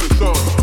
to the thought.